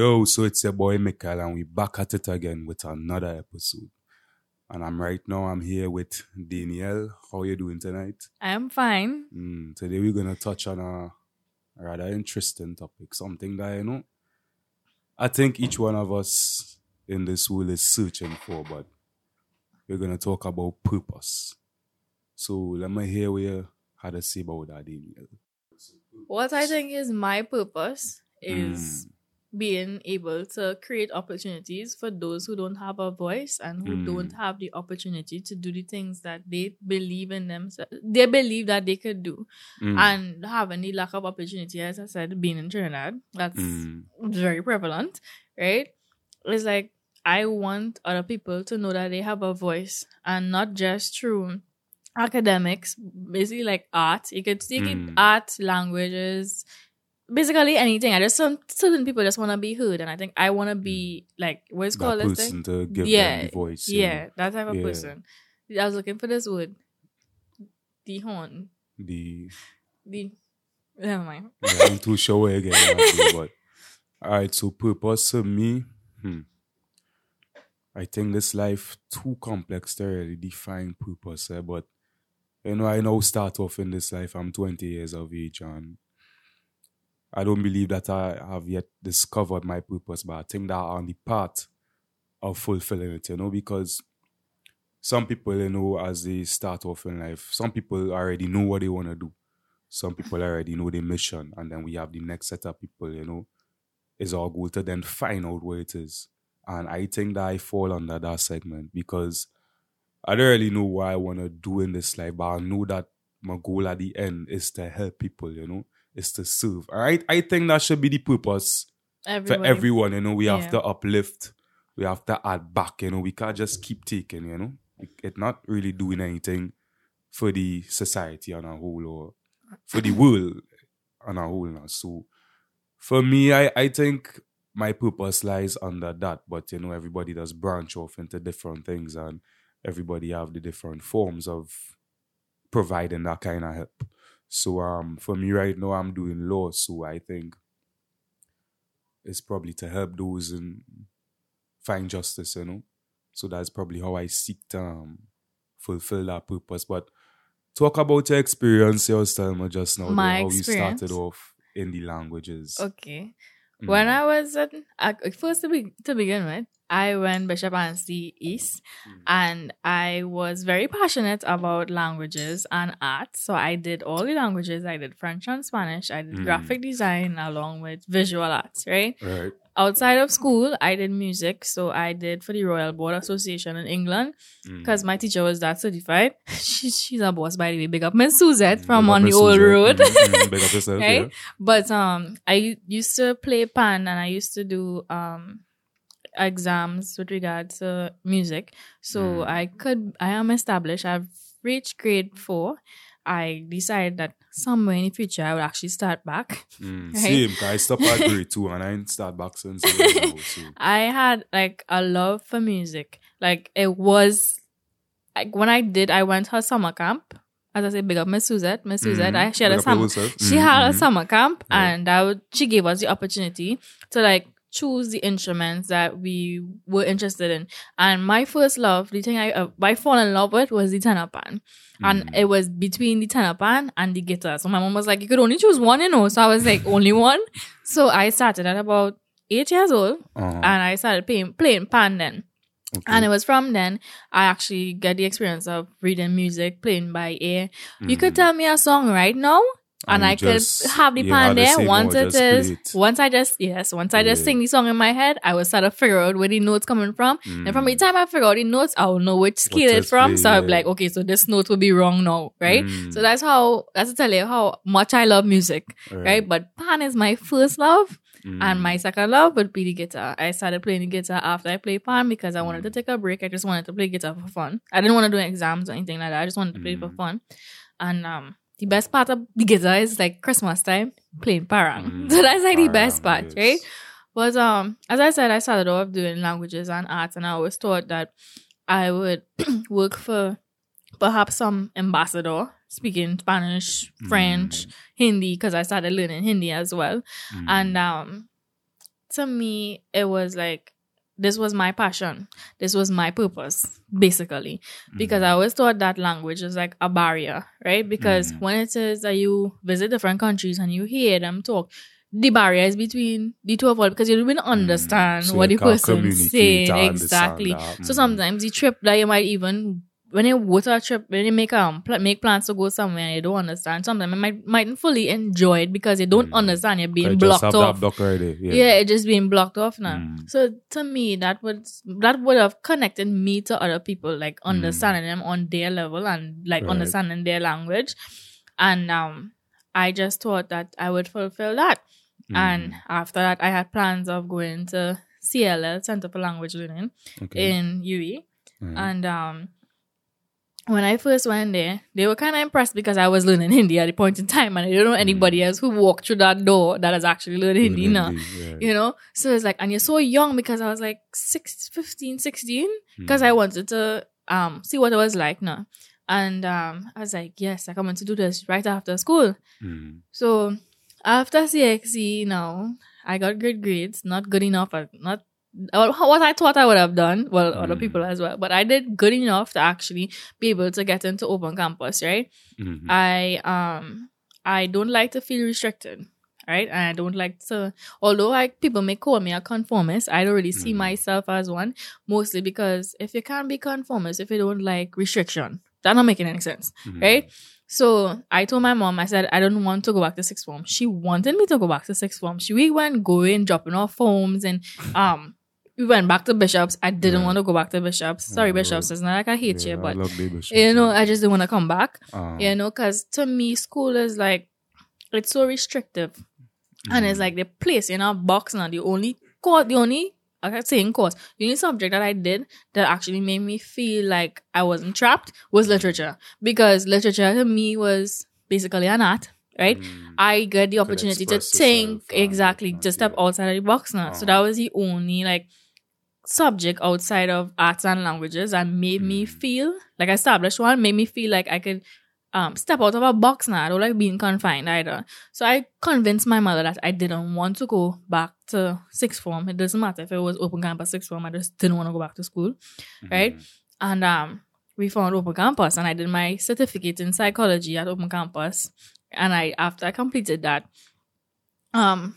Yo, so it's your boy Mikhail, and we're back at it again with another episode. And I'm right now. I'm here with Daneyel. How are you doing tonight? I am fine. Mm, today we're gonna touch on a rather interesting topic, something that you know. I think each one of us in this world is searching for, but we're gonna talk about purpose. So let me hear what you had to say about that, Daneyel. What I think is my purpose is being able to create opportunities for those who don't have a voice and who Mm. don't have the opportunity to do the things that they believe in themselves. They believe that they could do. Mm, And having the lack of opportunity, as I said, being in Trinidad, that's mm, very prevalent, right? It's like I want other people to know that they have a voice and not just through academics, basically like art. You could take Mm. it art, languages, basically anything. I just some certain people just want to be heard, and I think I want to be like what's that called person thing. to give Yeah, the voice. Yeah, that type of Yeah. person. I was looking for this word, the horn, The the. Never mind. Yeah, I'm too sure again. But all right, so purpose to me, hmm, I think this life too complex to really define purpose. Eh? But you know, I now start off in this life. I'm 20 years of age, and I don't believe that I have yet discovered my purpose. But I think that I'm on the path of fulfilling it. You know, because some people, you know, as they start off in life, some people already know what they want to do some people already know their mission, and then we have the next set of people, you know, is our goal to then find out where it is. And I think that I fall under that segment because I don't really know what I want to do in this life, but I know that my goal at the end is to help people, you know, is to serve. All right. I think that should be the purpose for everyone, you know. We have to uplift, we have to add back, you know. We can't just keep taking, you know. It's not really doing anything for the society on a whole or for the world on a whole now. So for me, I, I think my purpose lies under that. But you know, everybody does branch off into different things and everybody have the different forms of providing that kind of help. So um for me right now I'm doing law, so I think it's probably to help those and find justice, you know. So that's probably how I seek to um, fulfill that purpose. But talk about your experience, your style, just now, My how experience? you started off in the languages. Okay. Mm. When I was at, at first to, be, to begin with, I went Bishop Anstey East, Mm. and I was very passionate about languages and art. So I did all the languages. I did French and Spanish. I did Mm. graphic design along with visual arts. Right right. outside of school, I did music. So I did for the Royal Board Association in England Mm. because my teacher was that certified. she's she's a boss by the way. Big up Miss Suzette Mm, from big on the Miss old road. Mm, mm, big up yourself, Right? yeah. But um, I used to play pan and I used to do um exams with regard to music. So Mm. I could I am established. I've reached grade four. I decided that somewhere in the future I would actually start back. Mm, Right? Same, I stopped at grade two and I didn't start back since. so. I had like a love for music. Like it was like when I did I went to a summer camp. As I said, big up Miss Suzette. Miss Suzette, Mhm. I she had Big a summer she Mhm, had a mhm. summer camp Right. and I would she gave us the opportunity to like choose the instruments that we were interested in and my first love the thing i uh, i fall in love with was the tenor pan and Mm. it was between the tenor pan and the guitar so my mom was like you could only choose one you know so i was like only one so i started at about eight years old Uh-huh. and i started playing playing pan then Okay. and it was from then I actually get the experience of reading music, playing by ear. You could Mm. tell me a song right now, and, And I could just- have the pan there. say Once it is, it. once I just yes, once I just Yeah. sing the song in my head, I will start to figure out where the notes coming from. And from the Mm. time I figure out the notes, I will know which scale it's from. play, So I'll be like, okay, so this note will be wrong now, right? Mm. So that's how that's to tell you how much I love music, right? But pan is my first love. Mm. And my second love would be the guitar. I started playing the guitar after I played pan because I wanted to Mm. take a break. I just wanted to play guitar for fun. I didn't want to do exams or anything like that. I just wanted to play for Mm. fun. And um, the best part of the guitar is like Christmas time playing parang. Mm. So that's like the best part, yes. right? But um, as I said, I started off doing languages and arts, and I always thought that I would work for perhaps some ambassador speaking Spanish, French, Hindi, because I started learning Hindi as well. Mm. And um, to me, it was like this was my passion. This was my purpose, basically. Because I always thought that language is like a barrier, right? Because Mhm. when it says that you visit different countries and you hear them talk, the barrier is between the two of us because you don't even understand So what the can't saying. Exactly. So Mhm. sometimes the trip that you might even when you go to a trip, when you make um pl- make plans to go somewhere and you don't understand, sometimes you might mightn't fully enjoy it because you don't Mm. understand. You're being blocked off. already. Yeah. Yeah. it just being blocked off now. Mm. So to me, that would that would have connected me to other people, like Mm. understanding them on their level and like Right. understanding their language. And um, I just thought that I would fulfill that. And Mm. after that, I had plans of going to CLL Center for Language Learning Okay. in UWI. Mm. And um, when I first went there, they were kind of impressed because I was learning Hindi at the point in time, and I don't know anybody else who walked through that door that has actually learned Hindi now. yeah. You know, so it's like, and you're so young because I was like six, 15, 16, because Mm. I wanted to um see what it was like now. And um, I was like, yes, I'm going to do this right after school. Mm. So after CXC, now I got good grades, not good enough, uh, not what I thought I would have done. Well, other Mm. people as well, but I did good enough to actually be able to get into open campus, right? Mhm. I um I don't like to feel restricted, right? And I don't like to although I people may call me a conformist, I don't really see Mm. myself as one, mostly because if you can't be conformist, if you don't like restriction, that's not making any sense, Mhm. right? So I told my mom, I said, I don't want to go back to sixth form. She wanted me to go back to sixth form. She we went going, dropping off forms and um we went back to bishops. I didn't Right. want to go back to bishops. Sorry, bishops. It's not like I hate Yeah, you, but you know. I just didn't want to come back. Um, You know, because to me, school is like it's so restrictive, and it's mm. like the place you in a box now. The only course, the only I can say in course, the only subject that I did that actually made me feel like I wasn't trapped was literature because literature to me was basically an art, right? Mm. I get the opportunity to think yourself exactly to step outside of the box now. So Uh-huh. that was the only like subject outside of arts and languages and made me Mm. feel like I established one, made me feel like I could um step out of a box now. I don't like being confined either. So I convinced my mother that I didn't want to go back to sixth form. It doesn't matter if it was open campus sixth form, I just didn't want to go back to school. right? Mhm. And um, we found Open Campus, and I did my certificate in psychology at Open Campus. And I, after I completed that, um,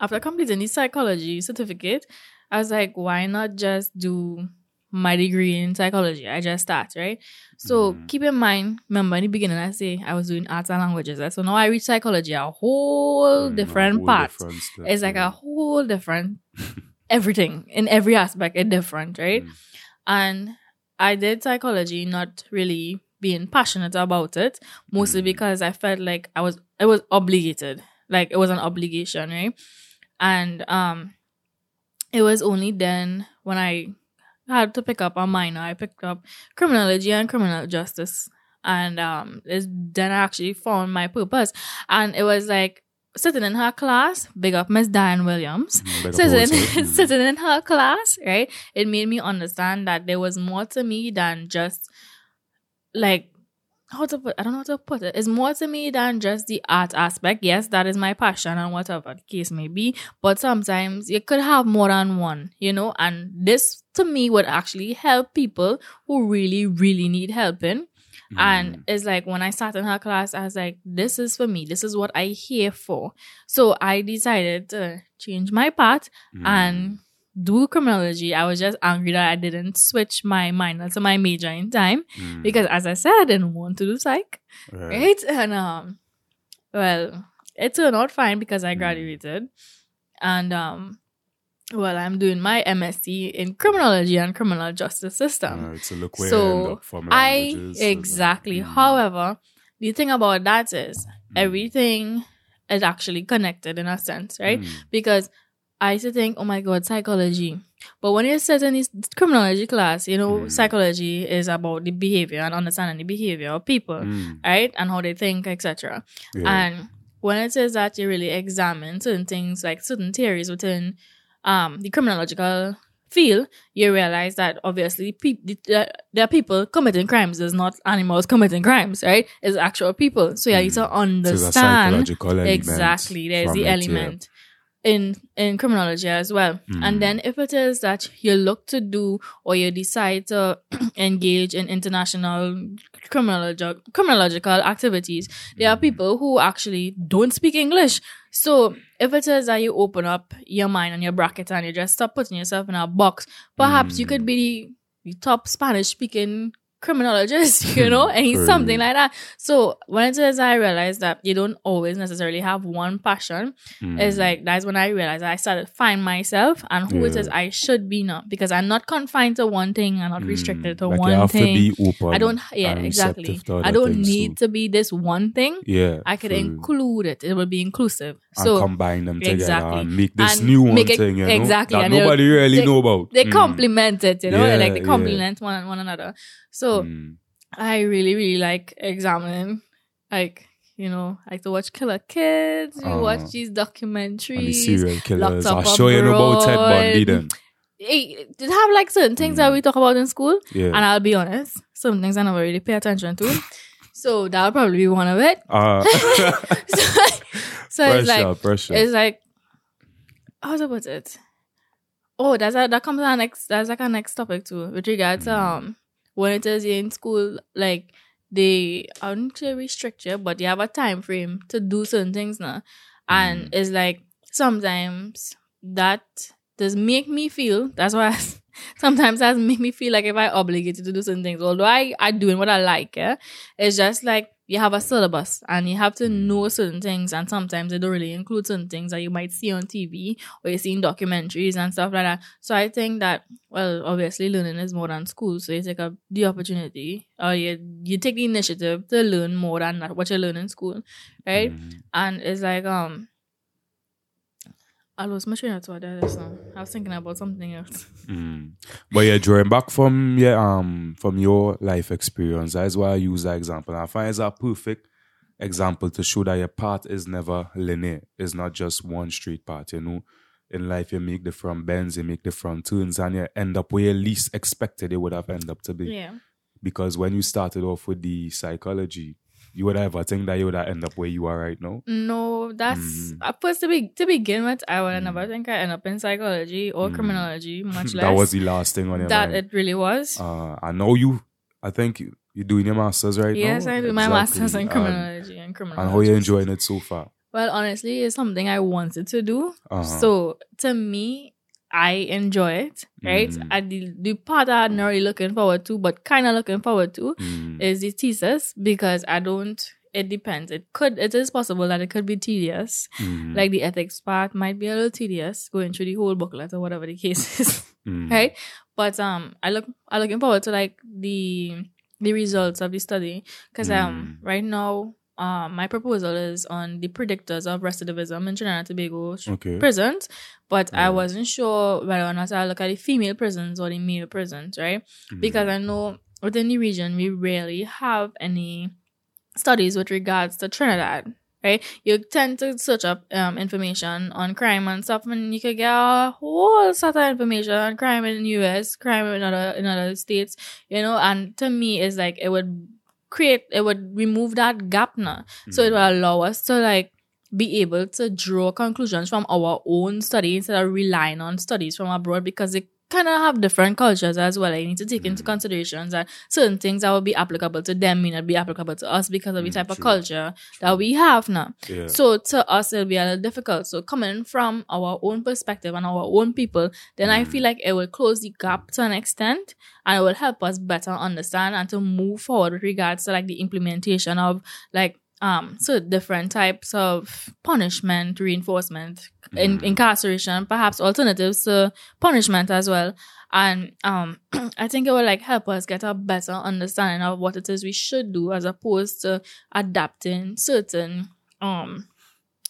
after completing the psychology certificate, I was like, why not just do my degree in psychology? I just start, right? So Mhm. keep in mind, remember in the beginning, I say I was doing arts and languages. right? So now I reach psychology, a whole Mm, different whole part. different It's like yeah. a whole different everything in every aspect is different, right? Mm. And I did psychology, not really being passionate about it, mostly Mm. because I felt like I was it was obligated. Like it was an obligation, right? And um it was only then when I had to pick up a minor, I picked up criminology and criminal justice. And um it's then I actually found my purpose. And it was like sitting in her class, big up Miss Diane Williams Mm, sitting. Mm. sitting in her class, right? It made me understand that there was more to me than just like how to put I don't know how to put it. It's more to me than just the art aspect. Yes, that is my passion and whatever the case may be. But sometimes you could have more than one, you know, and this to me would actually help people who really, really need helping. And Mm. it's like when I sat in her class, I was like, this is for me. This is what I here for. So I decided to change my path Mm. and do criminology. I was just angry that I didn't switch my minor to my major in time Mm. because as I said, I didn't want to do psych. Right. Right? And um well, it turned out fine because I Mm. graduated. And um well, I'm doing my MSc in criminology and criminal justice system. So look where So, I that- exactly. Mm. However, the thing about that is Mm. everything is actually connected in a sense, right? Mm. Because I used to think, oh my god, psychology. But when you sit in this criminology class, you know, Mm. psychology is about the behavior and understanding the behavior of people, Mm. right? And how they think, etc. Yeah. And when it says that you really examine certain things, like certain theories within um, the criminological field, you realize that obviously pe- the- there are people committing crimes. There's not animals committing crimes, right? It's actual people. So yeah, you need to Mm. So understand. psychological element Exactly. There's the it, yeah. In in criminology as well. And hmm. then if it is that you look to do or you decide to engage in international criminological criminological activities, there are hmm. people who actually don't speak English. So if it is that you open up your mind and your bracket and you just stop putting yourself in a box, perhaps you could hmm. be the top Spanish speaking criminologist, you know, and True. something like that. So when it is I realized that you don't always necessarily have one passion, it's like that's when I realized I started find myself and who it Yeah. is I should be now because I'm not confined to one thing. I'm not restricted to like one you have thing. to be open. I don't. Yeah, exactly. I don't need too. to be this one thing. Yeah, I could true. include it. It will be inclusive. and So combine them together Exactly. and make this And new one it- thing, you know, exactly, that and nobody really they- know about. they Mm, complement it. You know, Yeah, like they yeah. complement one one another. So mm. I really, really like examining, like you know, I like to watch Killer Kids. We Uh-huh. watch these documentaries. serial killers. I'll show you about Ted Bundy then. It, it have like certain things that we talk about in school, Yeah. and I'll be honest, some things I never really pay attention to. so that'll probably be one of it. Uh, so so it's like pressure. it's like how to put it? Oh, that's a, that comes to our next that's like our next topic too, with regards to Mm. um when it is in school, like they I wouldn't say restrict you, but you have a time frame to do certain things now. And Mm. it's like sometimes that does make me feel that's why I, sometimes that make me feel like if I obligated to do certain things, although I I doing what I like, yeah, it's just like you have a syllabus and you have to know certain things, and sometimes they don't really include certain things that you might see on TV or you see in documentaries and stuff like that. So I think that well, obviously learning is more than school, so you take up the opportunity or you you take the initiative to learn more than that, what you learn in school, right? Mhm. And it's like um. I was mentioning train of thought there just now. I was thinking about something else. Mm. But yeah, drawing back from yeah, um from your life experience, that's why I use that example. And I find it's a perfect example to show that your path is never linear. It's not just one straight path, you know. In life you make different bends, you make different turns, and you end up where you least expected it would have ended up to be. Yeah. Because when you started off with the psychology, you would ever think that you would have end up where you are right now. No, that's Mhm. uh, first to be to begin with. I would never think I end up in psychology or Mhm. criminology, much less that was the last thing on your that mind. it really was. Uh, I know you. I think you- you're doing your masters right yes, now. Yes, I do my Exactly. master's in criminology and criminology. And how you enjoying it so far? Well, honestly, it's something I wanted to do. Uh-huh. So to me, I enjoy it. Right, Mhm. and the, the part that I'm not really looking forward to, but kind of looking forward to, Mm. is the thesis because I don't. It depends. It could. It is possible that it could be tedious. Mhm. Like the ethics part might be a little tedious, going through the whole booklet or whatever the case is. Mm. right? But um, I look I'm looking forward to like the the results of the study because um Mm. right now um my proposal is on the predictors of recidivism in Trinidad and Tobago Okay. prisons, but I wasn't sure whether or not I look at the female prisons or the male prisons, right? Mm. Because I know within the region we rarely have any studies with regards to Trinidad. Right, you tend to search up um, information on crime and stuff, and you could get a whole set of information on crime in the U.S., crime in other in other states, you know. And to me, it's like it would create, it would remove that gap now, so it Mm. will allow us to like be able to draw conclusions from our own study instead of relying on studies from abroad because they kind of have different cultures as well. You need to take into Mm. consideration that certain things that will be applicable to them may not be applicable to us because of the Mm, type of culture that we have now. Yeah. So to us, it'll be a little difficult. So coming from our own perspective and our own people, then I Mm. feel like it will close the gap to an extent and it will help us better understand and to move forward with regards to like the implementation of like um so different types of punishment, reinforcement, in, Mm. incarceration, perhaps alternatives to punishment as well. And um I think it will like help us get a better understanding of what it is we should do as opposed to adapting certain um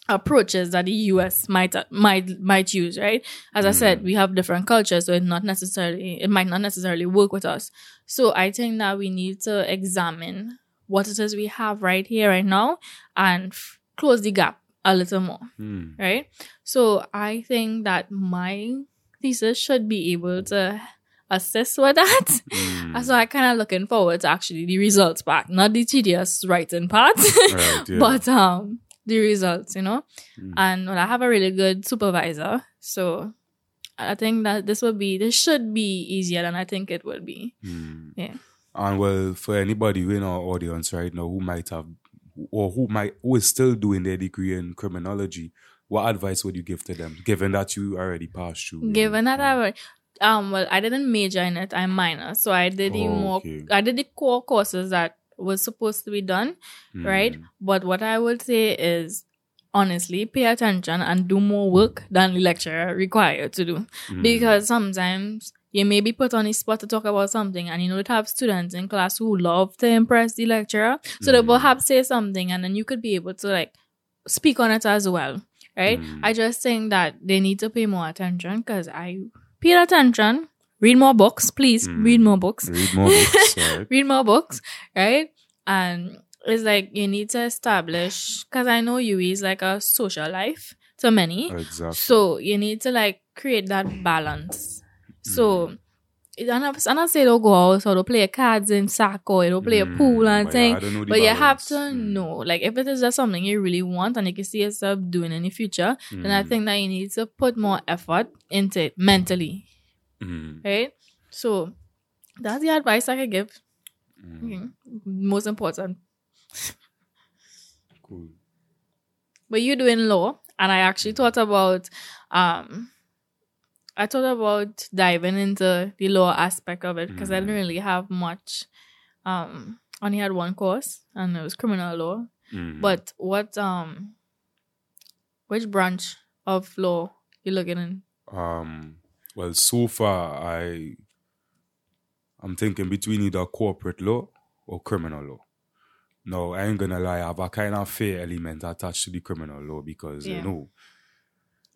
approaches that the US might might might use, right? As I said, we have different cultures, so it not necessarily it might not necessarily work with us. So I think that we need to examine what it is we have right here, right now, and f- close the gap a little more, Mm. right? So I think that my thesis should be able to assist with that. Mm. So I kind of looking forward to actually the results part, not the tedious writing part, Right, yeah. but um the results, you know. Mm. And well, I have a really good supervisor, so I think that this will be this should be easier than I think it will be. Mm. Yeah. And well, for anybody in our audience right now who might have, or who might, who is still doing their degree in criminology, what advice would you give to them, given that you already passed through? Given that. I um well I didn't major in it, I'm minor. So I did the Oh, more okay. I did the core courses that was supposed to be done, right? Mm. But what I would say is honestly pay attention and do more work than the lecturer required to do. Mm. Because sometimes you may be put on the spot to talk about something and you know to have students in class who love to impress the lecturer. So they Mm. perhaps say something and then you could be able to like speak on it as well. Right? Mm. I just think that they need to pay more attention because I paid attention. Read more books, please. Mm. Read more books. Read more books, right? Read more books, right? And it's like you need to establish because I know you is like a social life to many. Exactly. So you need to like create that balance. So I, and I say don't go out or don't play cards in or don't play a Mm, pool and thing. yeah, I don't know the But you have to Mm. know, like, if it is just something you really want and you can see yourself doing in the future, then I Mm. think that you need to put more effort into it mentally, Mm. right? So that's the advice I could give. Mm. Most important. Cool. But you doing law, and I actually thought about, um, I thought about diving into the law aspect of it because I didn't Mm. really have much. Um, only had one course, and it was criminal law. Mm. But what um which branch of law you looking in? Um, well, so far, I, I'm thinking between either corporate law or criminal law. No, I ain't gonna lie, I have a kind of fair element attached to the criminal law because Yeah. you know,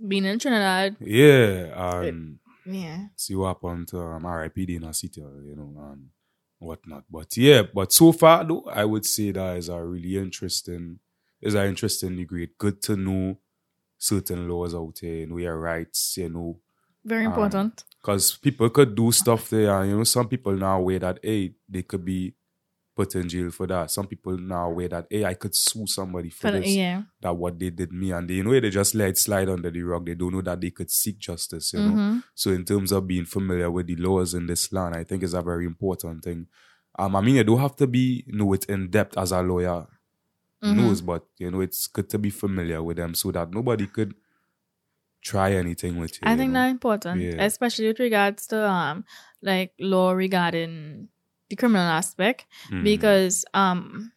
Being in Trinidad. yeah, um, Yeah. see what happened to um, RIPD in a city, you know, and whatnot. But yeah, but so far though, I would say that is a really interesting, is an interesting degree. Good to know certain laws out there, you know your rights, you know, Very Um, important. because people could do stuff there, and you know, some people now aware that hey, they could be put in jail for that. Some people now aware that hey, I could sue somebody for For this, yeah. that what they did me, and they you know they just let it slide under the rug. They don't know that they could seek justice, you know. Mhm. So in terms of being familiar with the laws in this land, I think is a very important thing. Um, I mean, you don't have to be know it in depth as a lawyer Mhm. knows, but you know, it's good to be familiar with them so that nobody could try anything with you. I you think know? that's important, Yeah. especially with regards to um like law regarding the criminal aspect, Mhm. because um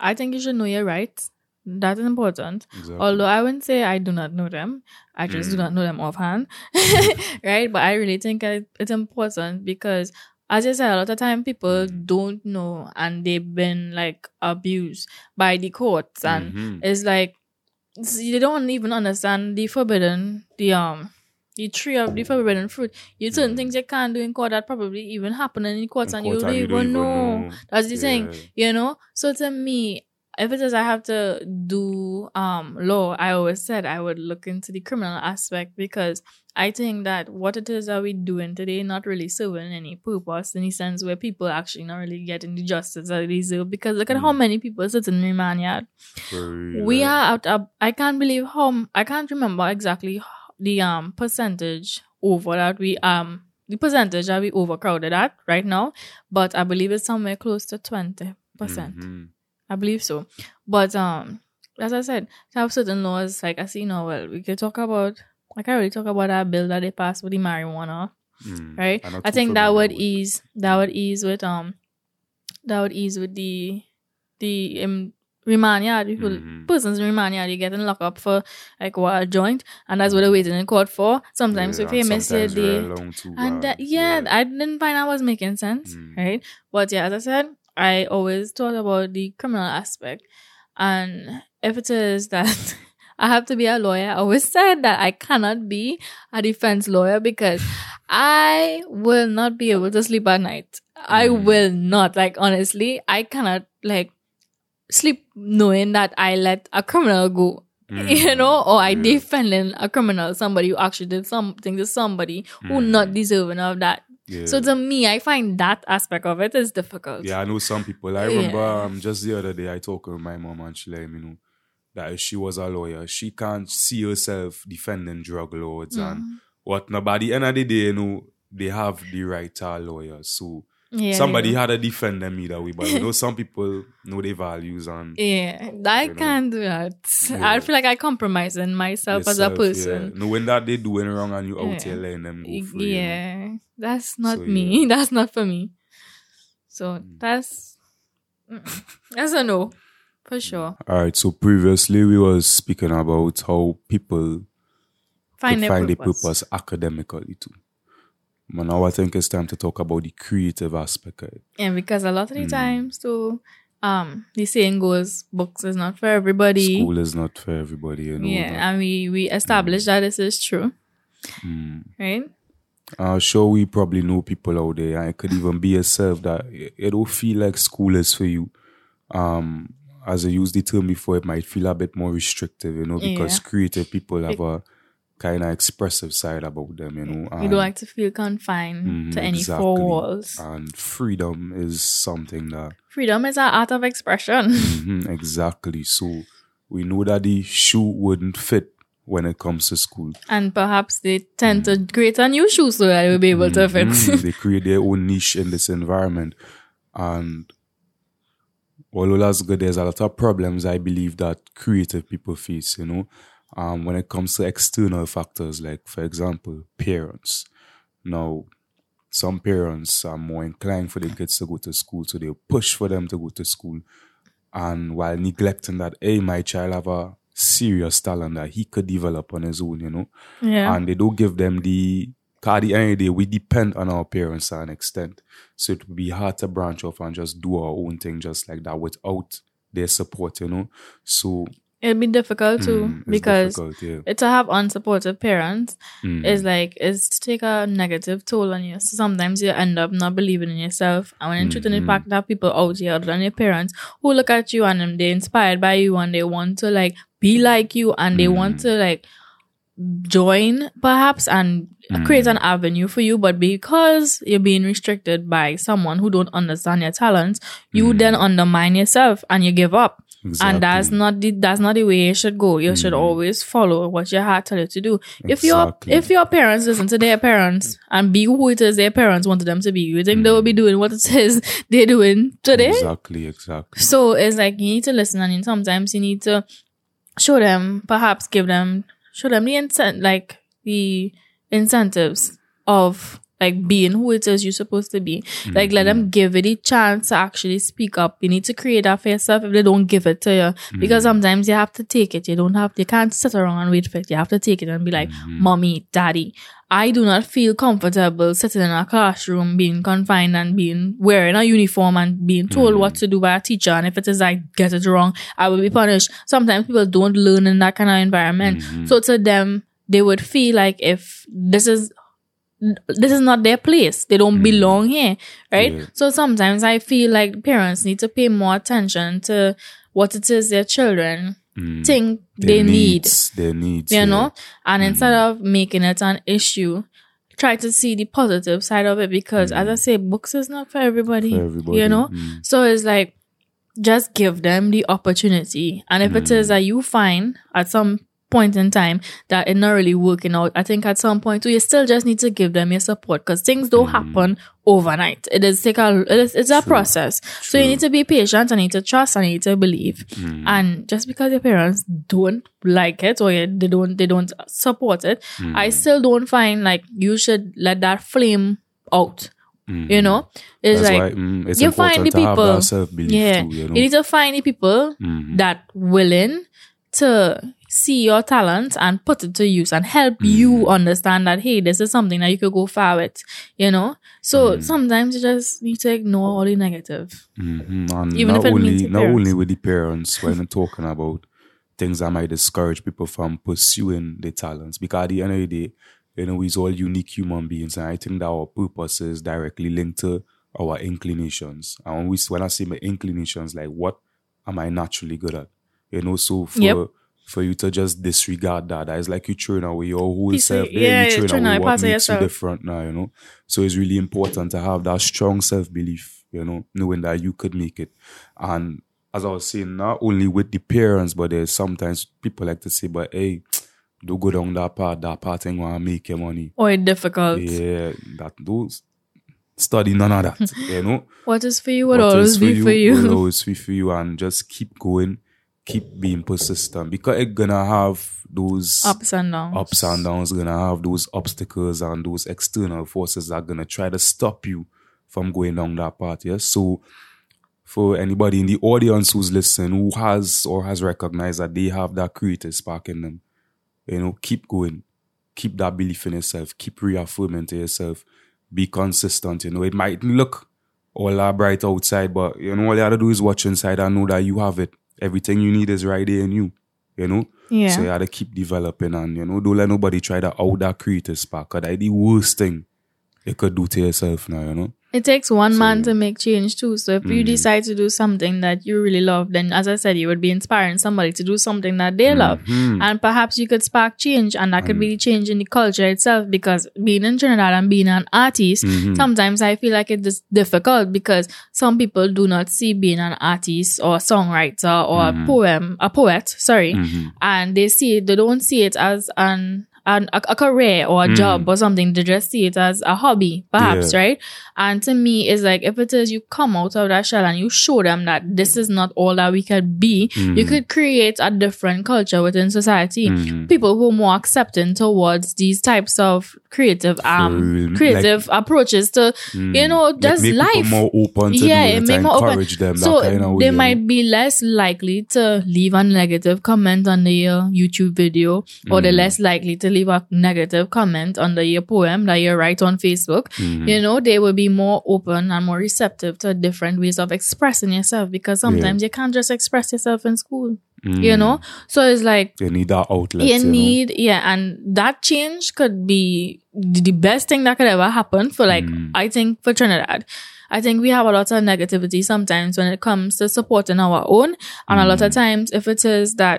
I think you should know your rights. That is important. Exactly. Although I wouldn't say I do not know them, I just do Mm. not know them offhand, right? But I really think it's important because, as I said, a lot of time people Mm. don't know and they've been like abused by the courts, and Mhm. it's like they don't even understand the forbidden, the um, the tree of the forbidden fruit. You certain Mm. things you can't do in court that probably even happen in the courts, In and court you don't and even know. That's the thing you know so to me if it is i have to do um law i always said i would look into the criminal aspect because i think that what it is that we're doing today not really serving any purpose in the sense where people actually not really getting the justice that they deserve because look at how Mm. many people sit in remand yard we are out of, i can't believe how I can't remember exactly the um percentage over that we um the percentage that we overcrowded at right now but i believe it's somewhere close to 20 percent Mhm. I believe so. But um, as I said, to have certain laws, like I see now, well, we could talk about. I can't really talk about that bill that they passed with the marijuana, Mm. right? I'm I think that would ease. That would ease with um, that would ease with the the um remand yard. People, Mhm. persons in remand yard, you getting locked up for like what a joint, and that's what they're waiting in court for. Sometimes Yeah, if you miss it, sometimes they very long too, and uh, that, yeah, I didn't find that was making sense, Mm. right? But yeah, as I said, I always thought about the criminal aspect, and if it is that I have to be a lawyer, I always said that I cannot be a defense lawyer because I will not be able to sleep at night. I Mm. will not. Like honestly, I cannot like sleep knowing that I let a criminal go you Mm. know, or I Yeah. defending a criminal, somebody who actually did something to somebody who Mm. not deserving of that. Yeah. So to me, I find that aspect of it is difficult. Yeah, I know some people. I Yeah. remember um, just the other day I talked with my mom and she let me know that if she was a lawyer, she can't see herself defending drug lords and Mm-hmm. what. Now, by the end of the day, you know, they have the right to a lawyer. So Yeah, somebody yeah. had to defend them either way. But you know, some people know their values and Yeah, I You know. can't do that. Yeah. I feel like I compromise in myself as a person. Yeah. Knowing that they're doing wrong and you out Yeah. here letting them go free. you know. Yeah, that's not So, me. yeah. That's not for me. So that's mm, that's a no for sure. All right. So previously we was speaking about how people Find their find purpose. a purpose academically too. But now I think it's time to talk about the creative aspect of it. Yeah, because a lot of the Mm. times too, um, the saying goes, books is not for everybody. School is not for everybody, you know. yeah, that. and we we established that this is true, Mm. right? I'm sure we probably know people out there, and it could even be yourself that it it don't feel like school is for you. Um, as I used the term before, it might feel a bit more restrictive, you know, because Yeah. creative people have a kind of expressive side about them, you know. And- don't like to feel confined Mhm, to any exactly. four walls. and freedom is something that Freedom is an art of expression. Mhm, exactly. So we know that the shoe wouldn't fit when it comes to school. and perhaps they tend to create a new shoe so that they will be able to fit. Mhm, they create their own niche in this environment. And although that's good, there's a lot of problems I believe that creative people face, you know, um, when it comes to external factors, like, for example, parents. Now, some parents are more inclined for their kids to go to school, so they'll push for them to go to school. And while neglecting that, hey, my child have a serious talent that he could develop on his own, you know yeah. and they don't give them the at the end of the day, we depend on our parents to an extent. So it would be hard to branch off and just do our own thing just like that without their support, you know. So It'll be difficult too mm, because difficult, yeah. it to have unsupportive parents Mm, is like is to take a negative toll on you. So sometimes you end up not believing in yourself. And when in truth and in Mhm. fact are people out here other than your parents who look at you and they're inspired by you and they want to like be like you and they want Mhm. to like join perhaps and create an avenue for you but because you're being restricted by someone who don't understand your talents you then undermine yourself and you give up and that's not the that's not the way it should go. You should Mhm. always follow what your heart tell you to do. If your if your parents listen to their parents and be who it is their parents wanted them to be, you think they will be doing what it is they're doing today? Exactly, exactly. So it's like you need to listen and sometimes you need to show them, perhaps give them show them the incent like the incentives of like being who it is you're supposed to be. Like let them give it a chance to actually speak up. You need to create that for yourself if they don't give it to you. Because mm. sometimes you have to take it. You don't have you can't sit around and wait for it. You have to take it and be like, mm. Mommy, Daddy, I do not feel comfortable sitting in a classroom being confined and being wearing a uniform and being told what mm. to do by a teacher. And if it is I get it wrong, I will be punished. Sometimes people don't learn in that kind of environment. Mm-hmm. So to them, they would feel like if this is this is not their place. They don't belong here, right? Yeah. So sometimes I feel like parents need to pay more attention to what it is their children Mm. think Their they need their needs. you yeah. know and instead of making it an issue try to see the positive side of it because as i say books is not for everybody, For everybody, you know mm. so it's like just give them the opportunity and if it is that you find at some point in time that it's not really working out. I think at some point too, you still just need to give them your support because things don't happen overnight. It is take a it is, it's a process. So you need to be patient and need to trust and need to believe. Mm. and just because your parents don't like it or you- they don't they don't support it i still don't find like you should let that flame out Mhm. you know? It's That's like why mm, it's you find the people- yeah. too, you know. you need to find the people Mhm. that willing to see your talent and put it to use and help Mm-hmm. you understand that hey this is something that you could go far with you know so Mm-hmm. sometimes you just need to ignore all the negative Mhm. And Even not if it only your not parents. only with the parents when I'm talking about things that might discourage people from pursuing their talents. Because at the end of the day, you know, we're all unique human beings, and I think that our purpose is directly linked to our inclinations. And when we when I say my inclinations, like what am I naturally good at? You know, so for Yep. For you to just disregard that, that is like you throwing away your whole Piece of- self. there, yeah, you throwing away away what of makes you different now, you know. So it's really important to have that strong self belief, you know, knowing that you could make it. And as I was saying, not only with the parents, but there's sometimes people like to say, but hey, don't go down that path, that path ain't gonna make you money. Or it's difficult. Yeah, that those study none of that, you know. What is for you would What always be for you. will always be for you, and just keep going, keep being persistent because it's gonna have those Ups and downs. ups and downs, gonna have those obstacles and those external forces that are gonna try to stop you from going down that path. Yeah. So for anybody in the audience who's listening who has or has recognized that they have that creative spark in them, you know, keep going. Keep that belief in yourself. Keep reaffirming to yourself. Be consistent. You know, it might look all that bright outside, but you know, all you have to do is watch inside and know that you have it. Everything you need is right there in you. You know? Yeah. So you to keep developing and you know, don't let nobody try to out that creative spark. Cause that's the worst thing you could do to yourself now, you know? It takes one So, man to make change too. So if you Mhm. decide to do something that you really love, then as I said, you would be inspiring somebody to do something that they love. Mhm. And perhaps you could spark change and that could be the change in the culture itself because being in Trinidad and being an artist, Mhm. sometimes I feel like it is difficult because some people do not see being an artist or a songwriter or a poem, a poet, sorry, Mhm. and they see it, they don't see it as an an, a, a career or a job or something. They just see it as a hobby, perhaps, Yeah. right? And to me, it's like if it is you come out of that shell and you show them that this is not all that we could be, you could create a different culture within society. Mhm. People who are more accepting towards these types of creative um real. creative approaches to you know just people life more open to yeah, it make more open. encourage them. So that kind of they might be less likely to leave a negative comment under your YouTube video, or Mm. they're less likely to leave a negative comment under your poem that you write on Facebook. Mm-hmm. You know, they will be more open and more receptive to different ways of expressing yourself because sometimes you can't just express yourself in school. You know, so it's like You need that outlet. you Mm. you know? need yeah and that change could be the best thing that could ever happen for like Mm. i think for trinidad i think we have a lot of negativity sometimes when it comes to supporting our own and a lot Mm. of times if it is that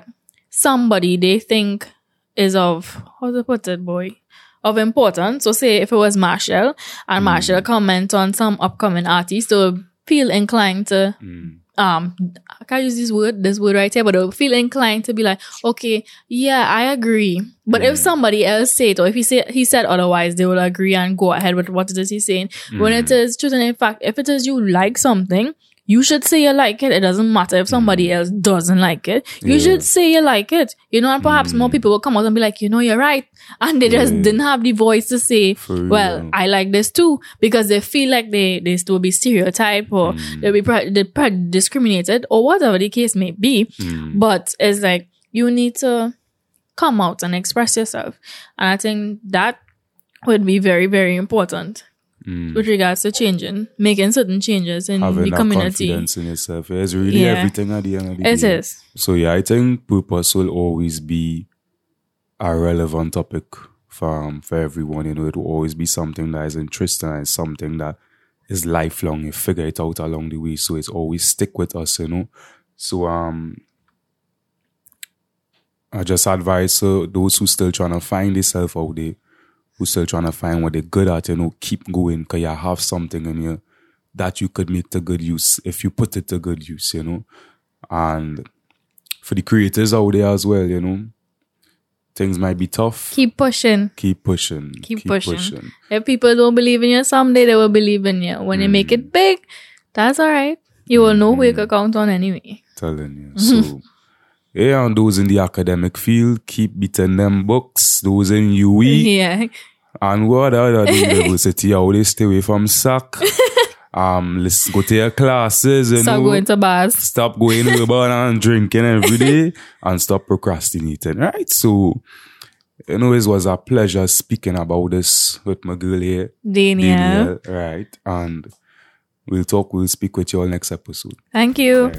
somebody they think is of how to put it boy of importance so say if it was Machel and Mm. Machel comment on some upcoming artist to feel inclined to Mm. um I can't use this word, this word right here, but I'll feel inclined to be like, okay, yeah, I agree. But if somebody else say it, or if he said he said otherwise, they will agree and go ahead with what it is he's saying. When it is truth and in fact, if it is you like something, you should say you like it. It doesn't matter if somebody else doesn't like it. You Yeah. should say you like it. You know, and perhaps more people will come out and be like, you know, you're right. And they just Yeah. didn't have the voice to say, well. I like this too, because they feel like they, they still be stereotyped or Mm. they'll be pre- they're pre- discriminated or whatever the case may be. Mm. But it's like you need to come out and express yourself. And I think that would be very, very important Mm. with regards to changing, making certain changes in Having the that community. confidence in yourself. It's really Yeah. everything at the end of the It day. It is. So yeah, I think purpose will always be a relevant topic for um, for everyone. You know, it will always be something that is interesting and something that is lifelong. You figure it out along the way, so it's always stick with us. You know, so um, I just advise uh, those who still trying to find themselves out there, who still trying to find what they're good at. You know, keep going because you have something in you that you could make to good use if you put it to good use. You know, and for the creators out there as well, you know, things might be tough. Keep pushing. Keep pushing. Keep, pushing. If people don't believe in you someday, they will believe in you. When you Mm. make it big, that's all right. You will know who you can count on anyway. Telling you. So, yeah, and those in the academic field, keep beating them books. Those in UWI Yeah. and what other the university, how they stay away from sack. um, let's go to your classes. You Stop know, going to bars. stop going to the bar and drinking every day and stop procrastinating. Right? So, you know, it was a pleasure speaking about this with my girl here. Daniel. Daneyel, right? And we'll talk, we'll speak with you all next episode. Thank you.